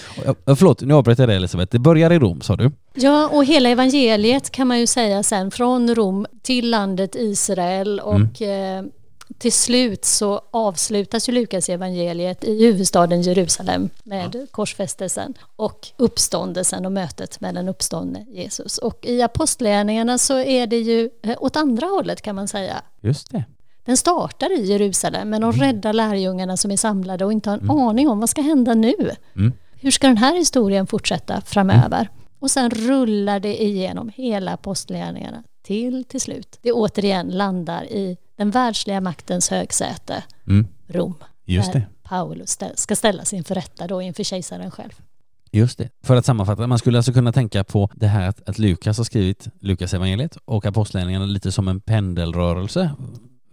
Ja, Förlåt, nu avbröt jag dig Elisabeth. Det börjar i Rom sa du? Ja, och hela evangeliet kan man ju säga sen från Rom till landet Israel och eh, till slut så avslutas ju Lukas evangeliet i huvudstaden Jerusalem med korsfästelsen och uppståndelsen och mötet med den uppståndne Jesus. Och i apostlagärningarna så är det ju eh, åt andra hållet kan man säga. Just det. Den startar i Jerusalem med de rädda lärjungarna som är samlade och inte har en aning om vad ska hända nu. Mm. Hur ska den här historien fortsätta framöver? Och sen rullar det igenom hela apostlagärningarna till till slut. Det återigen landar i den världsliga maktens högsäte, Mm. Rom. Just där det. Paulus ska ställas inför rätta då inför kejsaren själv. Just det. För att sammanfatta, man skulle alltså kunna tänka på det här att, att Lukas har skrivit Lukas evangeliet och apostlagärningarna lite som en pendelrörelse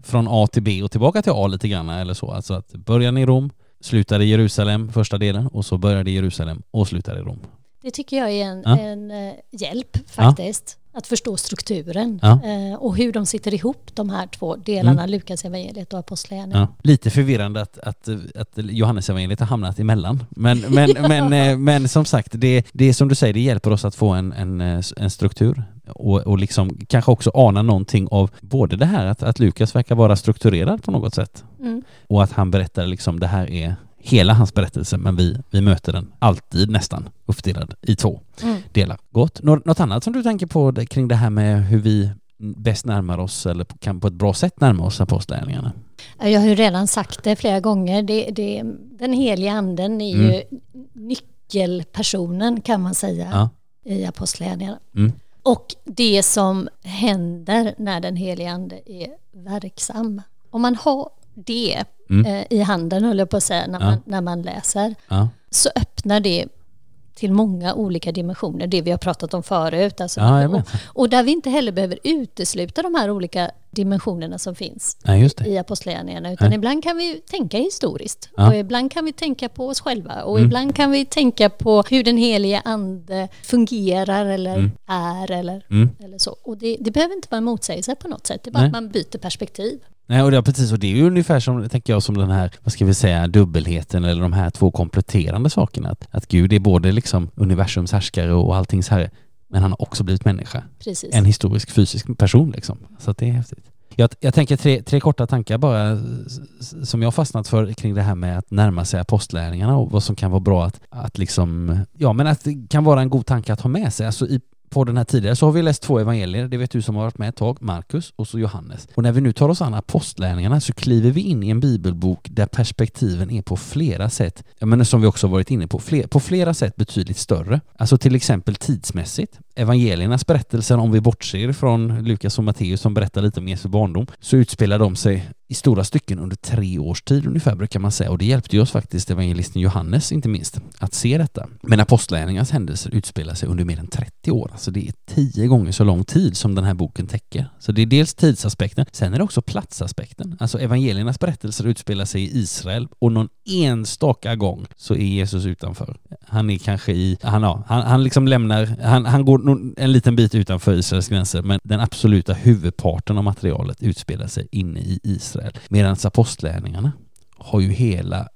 från A till B och tillbaka till A lite grann eller så. Alltså att början i Rom, slutar i Jerusalem första delen och så börjar det i Jerusalem och slutar i Rom. Det tycker jag är en, Ja. en eh, hjälp faktiskt. Att förstå strukturen Ja. eh, och hur de sitter ihop de här två delarna, Lukas evangeliet och apostlagärningarna. Ja. Lite förvirrande att, att, att Johannes evangeliet har hamnat emellan. Men, men, men, eh, men som sagt, det, det är som du säger, det hjälper oss att få en, en, eh, en struktur och, och liksom kanske också ana någonting av både det här att, att Lukas verkar vara strukturerad på något sätt Mm. och att han berättar liksom det här är hela hans berättelse men vi, vi möter den alltid nästan uppdelad i två Mm. delar. Gott. Nå- Något annat som du tänker på kring det här med hur vi bäst närmar oss eller kan på ett bra sätt närma oss apostlagärningarna? Jag har ju redan sagt det flera gånger. Det, det, den heliga anden är ju nyckelpersonen kan man säga Ja. i apostlagärningarna. Mm. Och det som händer när den heliga ande är verksam. Om man har det Mm. eh, i handen, höll jag på att säga, när, Ja. man, när man läser, Ja. så öppnar det till många olika dimensioner, det vi har pratat om förut. Alltså, Ja, och, och där vi inte heller behöver utesluta de här olika dimensionerna som finns det. i apostlagärningarna, utan Nej. ibland kan vi tänka historiskt Ja. och ibland kan vi tänka på oss själva och Mm. ibland kan vi tänka på hur den helige ande fungerar eller är eller, Mm. eller så. Och det, det behöver inte vara en motsägelse på något sätt, det är bara Nej. att man byter perspektiv. Nej, och det, precis, och det är ju ungefär som, tänker jag, som den här, vad ska vi säga, dubbelheten eller de här två kompletterande sakerna. Att, att Gud är både liksom universums härskare och alltings herre, men han har också blivit människa. Precis. En historisk, fysisk person liksom. Så att det är häftigt. Jag, jag tänker tre, tre korta tankar bara som jag fastnat för kring det här med att närma sig apostlärningarna och vad som kan vara bra att, att liksom, ja men att det kan vara en god tanke att ha med sig. Alltså i podden här tidigare så har vi läst två evangelier, det vet du som har varit med ett tag, Markus och så Johannes. Och när vi nu tar oss an apostlärningarna så kliver vi in i en bibelbok där perspektiven är på flera sätt, ja men som vi också varit inne på, fler, på flera sätt betydligt större. Alltså till exempel tidsmässigt. Evangeliernas berättelser, om vi bortser från Lukas och Matteus som berättar lite om Jesu barndom, så utspelar de sig i stora stycken under tre års tid ungefär brukar man säga och det hjälpte ju oss faktiskt evangelisten Johannes inte minst att se detta. Men apostlagärningarnas händelser utspelar sig under mer än 30 år, alltså det är tio gånger så lång tid som den här boken täcker. Så det är dels tidsaspekten, sen är det också platsaspekten. Alltså evangeliernas berättelser utspelar sig i Israel och någon enstaka gång så är Jesus utanför. Han är kanske i, han, ja, han, han liksom lämnar, han, han går nog en liten bit utanför Israels gränser men den absoluta huvudparten av materialet utspelar sig inne i Israel. Medan apostlärningarna har ju hela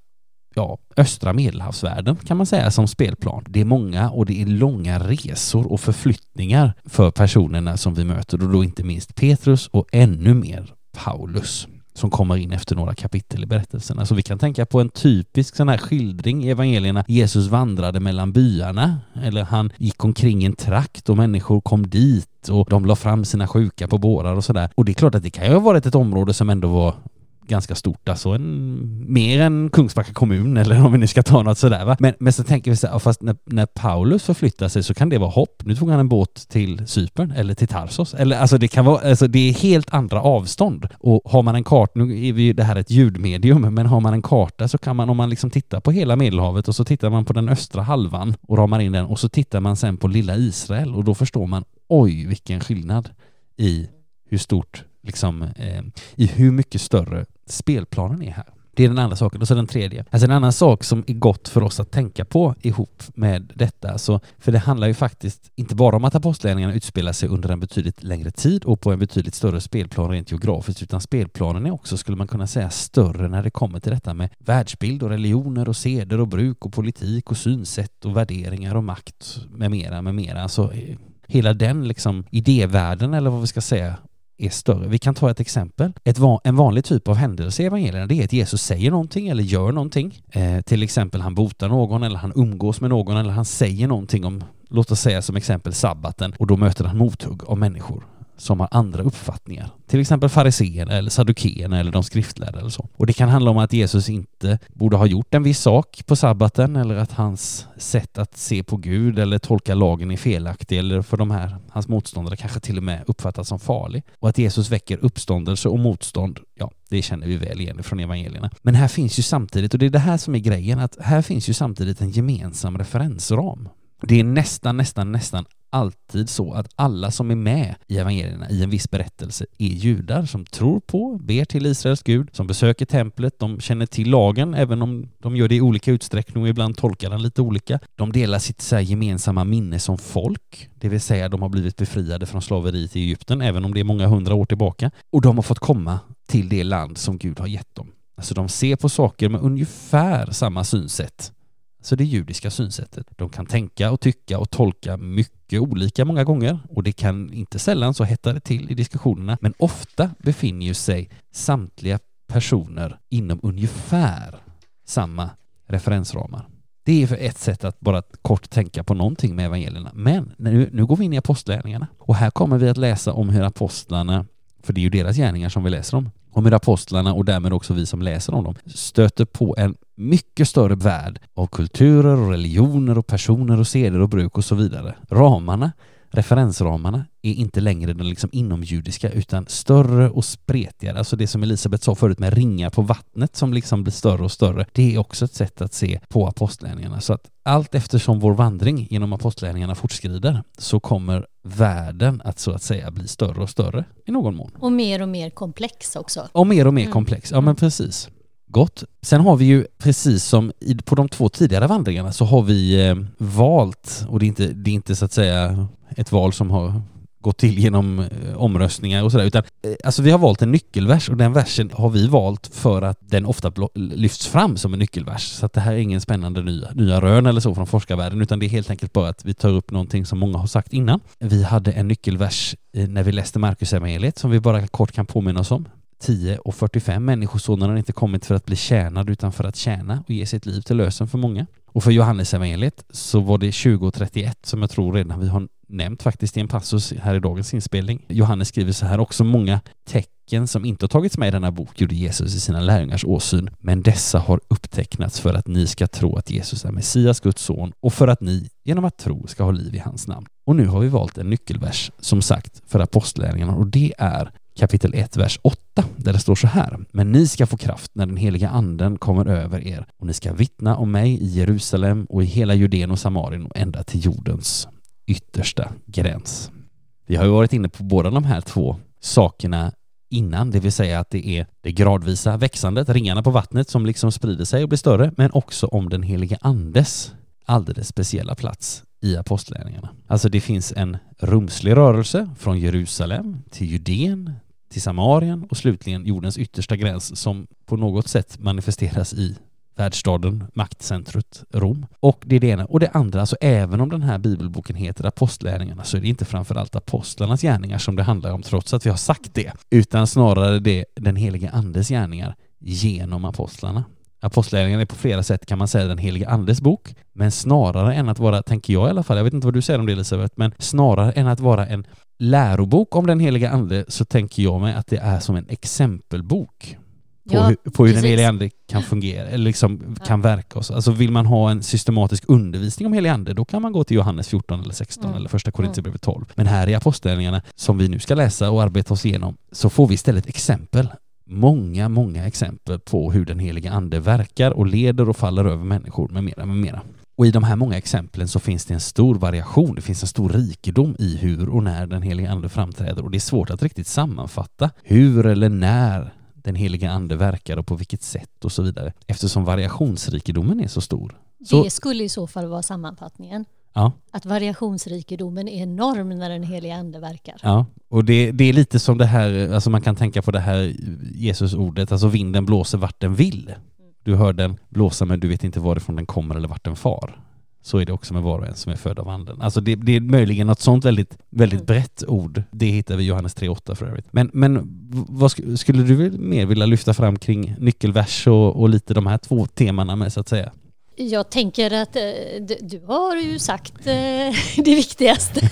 ja, östra medelhavsvärlden kan man säga som spelplan. Det är många och det är långa resor och förflyttningar för personerna som vi möter. Och då inte minst Petrus och ännu mer Paulus som kommer in efter några kapitel i berättelserna. Så vi kan tänka på en typisk sån här skildring i evangelierna. Jesus vandrade mellan byarna eller han gick omkring i en trakt och människor kom dit och de la fram sina sjuka på bårar och sådär. Och det är klart att det kan ju ha varit ett område som ändå var ganska stort, alltså en, mer än Kungsbacka kommun eller om vi nu ska ta något sådär va. Men, men så tänker vi så här, fast när, när Paulus förflyttar sig så kan det vara hopp. Nu tog han en båt till Cypern eller till Tarsos. Eller alltså det kan vara, alltså det är helt andra avstånd. Och har man en karta, nu är vi det här ett ljudmedium, men har man en karta så kan man om man liksom tittar på hela Medelhavet och så tittar man på den östra halvan och ramar in den och så tittar man sen på lilla Israel och då förstår man oj vilken skillnad i hur stort, liksom, eh, i hur mycket större spelplanen är här. Det är den andra saken. Och så den tredje. Alltså en annan sak som är gott för oss att tänka på ihop med detta. Så, för det handlar ju faktiskt inte bara om att apostlagärningarna utspelar sig under en betydligt längre tid och på en betydligt större spelplan rent geografiskt, utan spelplanen är också, skulle man kunna säga, större när det kommer till detta med världsbild och religioner och seder och bruk och politik och synsätt och värderingar och makt med mera, med mera. Alltså eh, hela den liksom idévärlden eller vad vi ska säga är större. Vi kan ta ett exempel. Ett va en vanlig typ av händelse i evangelierna det är att Jesus säger någonting eller gör någonting. Eh, till exempel han botar någon eller han umgås med någon eller han säger någonting om, låt oss säga som exempel sabbaten och då möter han mothugg av människor som har andra uppfattningar. Till exempel fariséerna eller saddukeerna eller de skriftlärda eller så. Och det kan handla om att Jesus inte borde ha gjort en viss sak på sabbaten eller att hans sätt att se på Gud eller tolka lagen är felaktig eller för de här, hans motståndare kanske till och med uppfattas som farlig. Och att Jesus väcker uppståndelse och motstånd, ja, det känner vi väl igen från evangelierna. Men här finns ju samtidigt, och det är det här som är grejen, att här finns ju samtidigt en gemensam referensram. Det är nästan, nästan, nästan alltid så att alla som är med i evangelierna i en viss berättelse är judar som tror på, ber till Israels Gud, som besöker templet, de känner till lagen även om de gör det i olika utsträckning och ibland tolkar den lite olika. De delar sitt så gemensamma minne som folk, det vill säga de har blivit befriade från slaveriet i Egypten även om det är många hundra år tillbaka och de har fått komma till det land som Gud har gett dem. Alltså de ser på saker med ungefär samma synsätt så det judiska synsättet. De kan tänka och tycka och tolka mycket olika många gånger och det kan inte sällan så hetta det till i diskussionerna men ofta befinner ju sig samtliga personer inom ungefär samma referensramar. Det är för ett sätt att bara kort tänka på någonting med evangelierna. Men nu, nu går vi in i apostlärningarna och här kommer vi att läsa om hur apostlarna, för det är ju deras gärningar som vi läser om, om hur apostlarna och därmed också vi som läser om dem stöter på en mycket större värld av kulturer och religioner och personer och seder och bruk och så vidare. Ramarna, referensramarna, är inte längre den liksom inomjudiska utan större och spretigare. Alltså det som Elisabeth sa förut med ringar på vattnet som liksom blir större och större. Det är också ett sätt att se på apostlärningarna. Så att allt eftersom vår vandring genom apostlärningarna fortskrider så kommer världen att så att säga bli större och större i någon mån. Och mer och mer komplex också. Och mer och mer mm. komplex, ja men mm. precis. Gott. Sen har vi ju precis som på de två tidigare vandringarna så har vi eh, valt, och det är, inte, det är inte så att säga ett val som har gått till genom eh, omröstningar och sådär, utan eh, alltså vi har valt en nyckelvers och den versen har vi valt för att den ofta lyfts fram som en nyckelvers. Så att det här är ingen spännande nya, nya rön eller så från forskarvärlden, utan det är helt enkelt bara att vi tar upp någonting som många har sagt innan. Vi hade en nyckelvers eh, när vi läste Marcus evangeliet som vi bara kort kan påminna oss om. 10 och 45 Människosonen har inte kommit för att bli tjänad utan för att tjäna och ge sitt liv till lösen för många. Och för Johannes evangeliet så var det 20 och 31 som jag tror redan vi har nämnt faktiskt i en passus här i dagens inspelning. Johannes skriver så här också många tecken som inte har tagits med i denna bok gjorde Jesus i sina lärjungars åsyn, men dessa har upptecknats för att ni ska tro att Jesus är Messias, Guds son, och för att ni genom att tro ska ha liv i hans namn. Och nu har vi valt en nyckelvers, som sagt, för apostlärningarna och det är kapitel 1, vers 8, där det står så här. Men ni ska få kraft när den heliga anden kommer över er och ni ska vittna om mig i Jerusalem och i hela Judeen och Samarien och ända till jordens yttersta gräns. Vi har ju varit inne på båda de här två sakerna innan, det vill säga att det är det gradvisa växandet, ringarna på vattnet som liksom sprider sig och blir större, men också om den helige andes alldeles speciella plats i apostlärningarna. Alltså det finns en rumslig rörelse från Jerusalem till Judeen, till Samarien och slutligen jordens yttersta gräns som på något sätt manifesteras i världsstaden, maktcentret Rom. Och det är det ena. Och det andra, alltså även om den här bibelboken heter Apostlärningarna så är det inte framförallt apostlarnas gärningar som det handlar om trots att vi har sagt det, utan snarare det den helige andes gärningar genom apostlarna. Apostlagärningarna är på flera sätt kan man säga den helige andes bok, men snarare än att vara, tänker jag i alla fall, jag vet inte vad du säger om det Elisabeth, men snarare än att vara en lärobok om den heliga ande så tänker jag mig att det är som en exempelbok på Ja, hur, på hur den helige ande kan fungera, eller liksom kan verka. Och så. Alltså vill man ha en systematisk undervisning om helige ande, då kan man gå till Johannes 14 eller 16 Mm. eller första Korinthierbrevet 12. Men här i apostlagärningarna, som vi nu ska läsa och arbeta oss igenom, så får vi istället exempel. Många, många exempel på hur den heliga ande verkar och leder och faller över människor med mera, med mera. Och i de här många exemplen så finns det en stor variation, det finns en stor rikedom i hur och när den heliga ande framträder och det är svårt att riktigt sammanfatta hur eller när den heliga ande verkar och på vilket sätt och så vidare eftersom variationsrikedomen är så stor. Så, Det skulle i så fall vara sammanfattningen. ja, Att variationsrikedomen är enorm när den heliga ande verkar. ja, och det, det är lite som det här, alltså man kan tänka på det här Jesusordet, alltså vinden blåser vart den vill. Du hör den blåsa men du vet inte varifrån den kommer eller vart den far. Så är det också med var och en som är född av anden. Alltså det, det är möjligen något sånt väldigt, väldigt Mm. brett ord. Det hittar vi i Johannes 3.8 för övrigt. Men, men vad sk- skulle du mer vilja lyfta fram kring nyckelvers och, och lite de här två temana med så att säga? Jag tänker att eh, du, du har ju sagt eh, det viktigaste.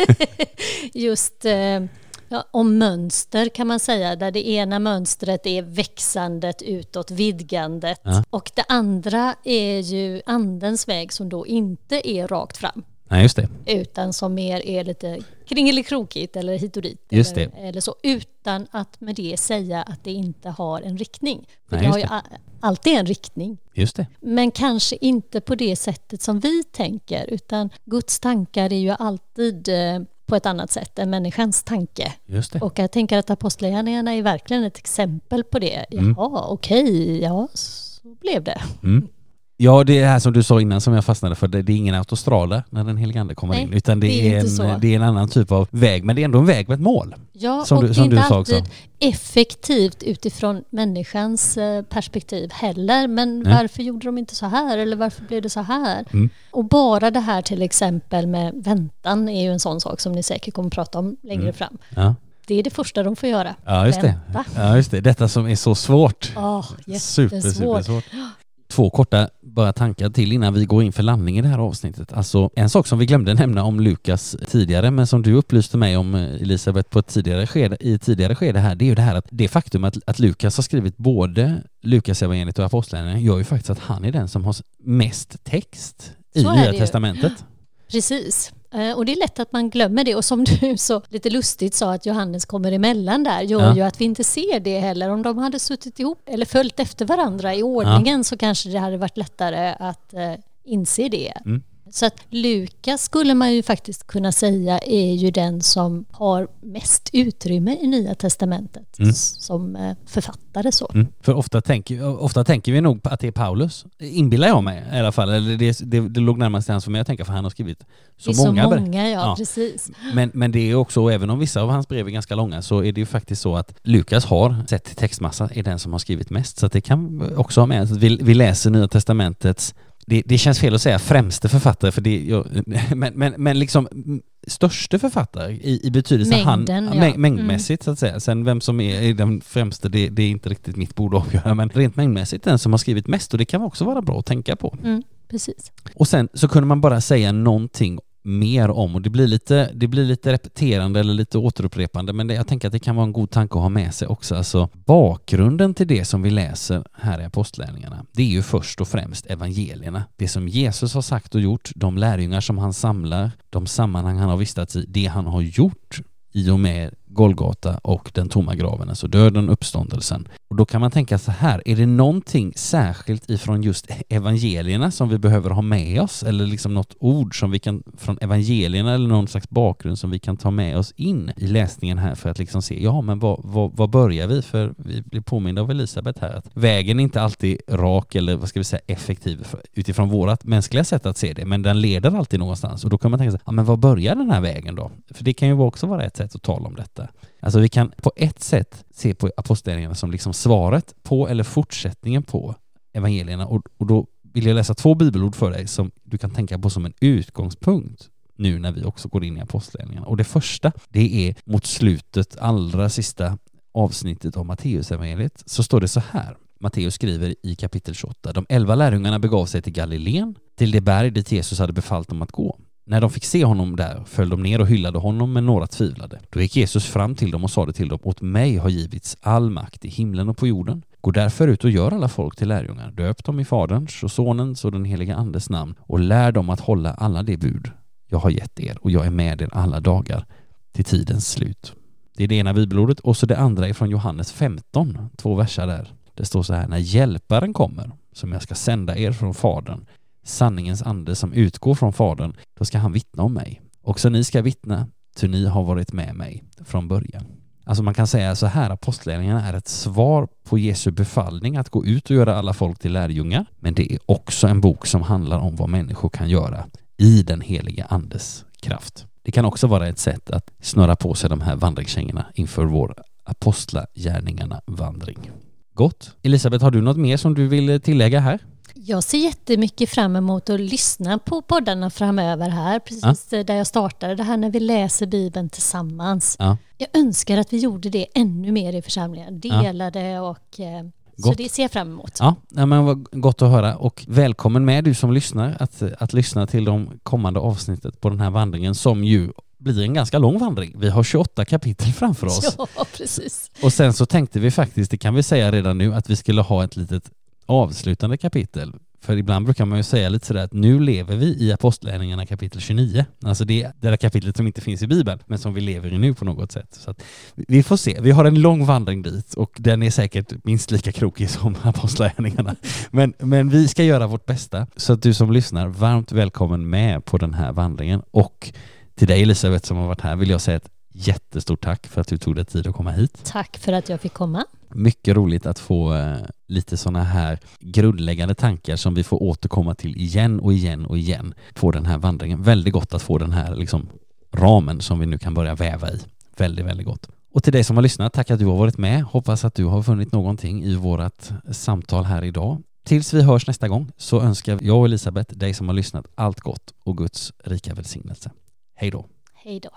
Just eh, ja, om mönster kan man säga, där det ena mönstret är växandet utåt, vidgandet. Ja. Och det andra är ju andens väg som då inte är rakt fram. Nej, just det. utan som mer är lite kringelikrokigt eller hit och dit. Just eller, eller så, utan att med det säga att det inte har en riktning. För Nej, det har ju det. alltid en riktning. Just det. Men kanske inte på det sättet som vi tänker, utan Guds tankar är ju alltid eh, på ett annat sätt än människans tanke. Och jag tänker att apostlagärningarna är verkligen ett exempel på det. Mm. Jaha, okej, ja, så blev det. Mm. Ja, det är det här som du sa innan som jag fastnade för. Det, det är ingen autostrada när den helige ande kommer Nej, in, utan det, det är är, en, det är en annan typ av väg. Men det är ändå en väg med ett mål. Ja, Som och du- det som är du inte sa också. alltid effektivt utifrån människans eh, perspektiv heller. Men Nej. varför gjorde de inte så här eller varför blev det så här? Mm. Och bara det här till exempel med väntan är ju en sån sak som ni säkert kommer prata om längre Mm. fram. Ja, Det är det första de får göra. ja just det. Vänta. Ja, just det. Detta som är så svårt. Åh, Super, jättesvårt. Två korta bara tankar till innan vi går in för landning i det här avsnittet. Alltså en sak som vi glömde nämna om Lukas tidigare, men som du upplyste mig om eh, Elisabeth på ett tidigare skede, i ett tidigare skede här, det är ju det här att det faktum att, att Lukas har skrivit både Lukas evangeliet och Apostlagärningarna gör ju faktiskt att han är den som har mest text i Nya. Testamentet. Precis. Eh, Och det är lätt att man glömmer det. Och som du så lite lustigt sa att Johannes kommer emellan där gör Ja. ju att vi inte ser det heller. Om de hade suttit ihop eller följt efter varandra i ordningen så kanske det hade varit lättare att eh, inse det. Mm. Så att Lukas skulle man ju faktiskt kunna säga är ju den som har mest utrymme i Nya Testamentet Mm. som eh, författare så. Mm. För ofta tänker, ofta tänker vi nog att det är Paulus, inbillar jag mig i alla fall. Eller det, det, det låg närmast till hans för mig att tänka, för han har skrivit så det är många så många, ja, Ja. precis. Men, men det är också, även om vissa av hans brev är ganska långa, så är det ju faktiskt så att Lukas har, sett till textmassa, är den som har skrivit mest. Så det kan också ha med. Att vi, vi läser Nya Testamentets, det, det känns fel att säga främste författare, för det, jag, men, men, men liksom mm, störste författare i, i betydelse Mängden, han, ja. mäng- mängdmässigt så att säga. Sen vem som är, är den främste, det, det är inte riktigt mitt bord att avgöra, men rent mängdmässigt den som har skrivit mest och det kan också vara bra att tänka på. Mm, precis. Och sen så kunde man bara säga någonting mer om och det blir lite, det blir lite repeterande eller lite återupprepande men det, jag tänker att det kan vara en god tanke att ha med sig också. Alltså bakgrunden till det som vi läser här i apostlärningarna det är ju först och främst evangelierna. Det som Jesus har sagt och gjort, de lärjungar som han samlar, de sammanhang han har vistats i, det han har gjort i och med Golgata och den tomma graven, alltså döden, uppståndelsen. Och då kan man tänka så här, är det någonting särskilt ifrån just evangelierna som vi behöver ha med oss? Eller liksom något ord som vi kan, från evangelierna eller någon slags bakgrund som vi kan ta med oss in i läsningen här för att liksom se, ja men vad, vad, vad börjar vi? För vi blir påminda av Elisabeth här att vägen är inte alltid rak eller vad ska vi säga effektiv utifrån vårat mänskliga sätt att se det, men den leder alltid någonstans och då kan man tänka sig, ja men vad börjar den här vägen då? För det kan ju också vara ett sätt att tala om detta. Alltså vi kan på ett sätt se på apostlagärningarna som liksom svaret på eller fortsättningen på evangelierna och, och då vill jag läsa två bibelord för dig som du kan tänka på som en utgångspunkt nu när vi också går in i apostlagärningarna. Och det första, det är mot slutet, allra sista avsnittet av Matteusevangeliet, så står det så här. Matteus skriver i kapitel 28. De elva lärjungarna begav sig till Galileen, till det berg dit Jesus hade befallt dem att gå. När de fick se honom där föll de ner och hyllade honom, men några tvivlade. Då gick Jesus fram till dem och sade till dem, åt mig har givits all makt i himlen och på jorden. Gå därför ut och gör alla folk till lärjungar. Döp dem i Faderns och Sonens och den helige Andes namn och lär dem att hålla alla de bud jag har gett er och jag är med er alla dagar till tidens slut. Det är det ena bibelordet och så det andra är från Johannes 15, två verser där. Det står så här, när hjälparen kommer, som jag ska sända er från Fadern, sanningens ande som utgår från Fadern, då ska han vittna om mig. Också ni ska vittna, ty ni har varit med mig från början. Alltså man kan säga så här, apostlagärningarna är ett svar på Jesu befallning att gå ut och göra alla folk till lärjungar, men det är också en bok som handlar om vad människor kan göra i den heliga andes kraft. Det kan också vara ett sätt att snöra på sig de här vandringskängorna inför vår apostlagärningarna-vandring. Gott. Elisabeth, har du något mer som du vill tillägga här? Jag ser jättemycket fram emot att lyssna på poddarna framöver här, precis ja. där jag startade det här när vi läser Bibeln tillsammans. Ja. Jag önskar att vi gjorde det ännu mer i församlingen, delade ja. och eh, Gott. Så det ser jag fram emot. Ja, men vad gott att höra och välkommen med du som lyssnar att, att lyssna till de kommande avsnittet på den här vandringen som ju blir en ganska lång vandring. Vi har 28 kapitel framför oss. Ja, precis. Och sen så tänkte vi faktiskt, det kan vi säga redan nu, att vi skulle ha ett litet avslutande kapitel. För ibland brukar man ju säga lite sådär att nu lever vi i Apostlagärningarna kapitel 29. Alltså det, det där kapitlet som inte finns i Bibeln, men som vi lever i nu på något sätt. Så att vi får se. Vi har en lång vandring dit och den är säkert minst lika krokig som Apostlagärningarna. Men, men vi ska göra vårt bästa. Så att du som lyssnar, varmt välkommen med på den här vandringen. Och till dig Elisabeth som har varit här vill jag säga ett jättestort tack för att du tog dig tid att komma hit. Tack för att jag fick komma. Mycket roligt att få eh, lite sådana här grundläggande tankar som vi får återkomma till igen och igen och igen på den här vandringen. Väldigt gott att få den här liksom, ramen som vi nu kan börja väva i. Väldigt, väldigt gott. Och till dig som har lyssnat, tack att du har varit med. Hoppas att du har funnit någonting i vårt samtal här idag. Tills vi hörs nästa gång så önskar jag och Elisabeth dig som har lyssnat allt gott och Guds rika välsignelse. Hej då! Hej då!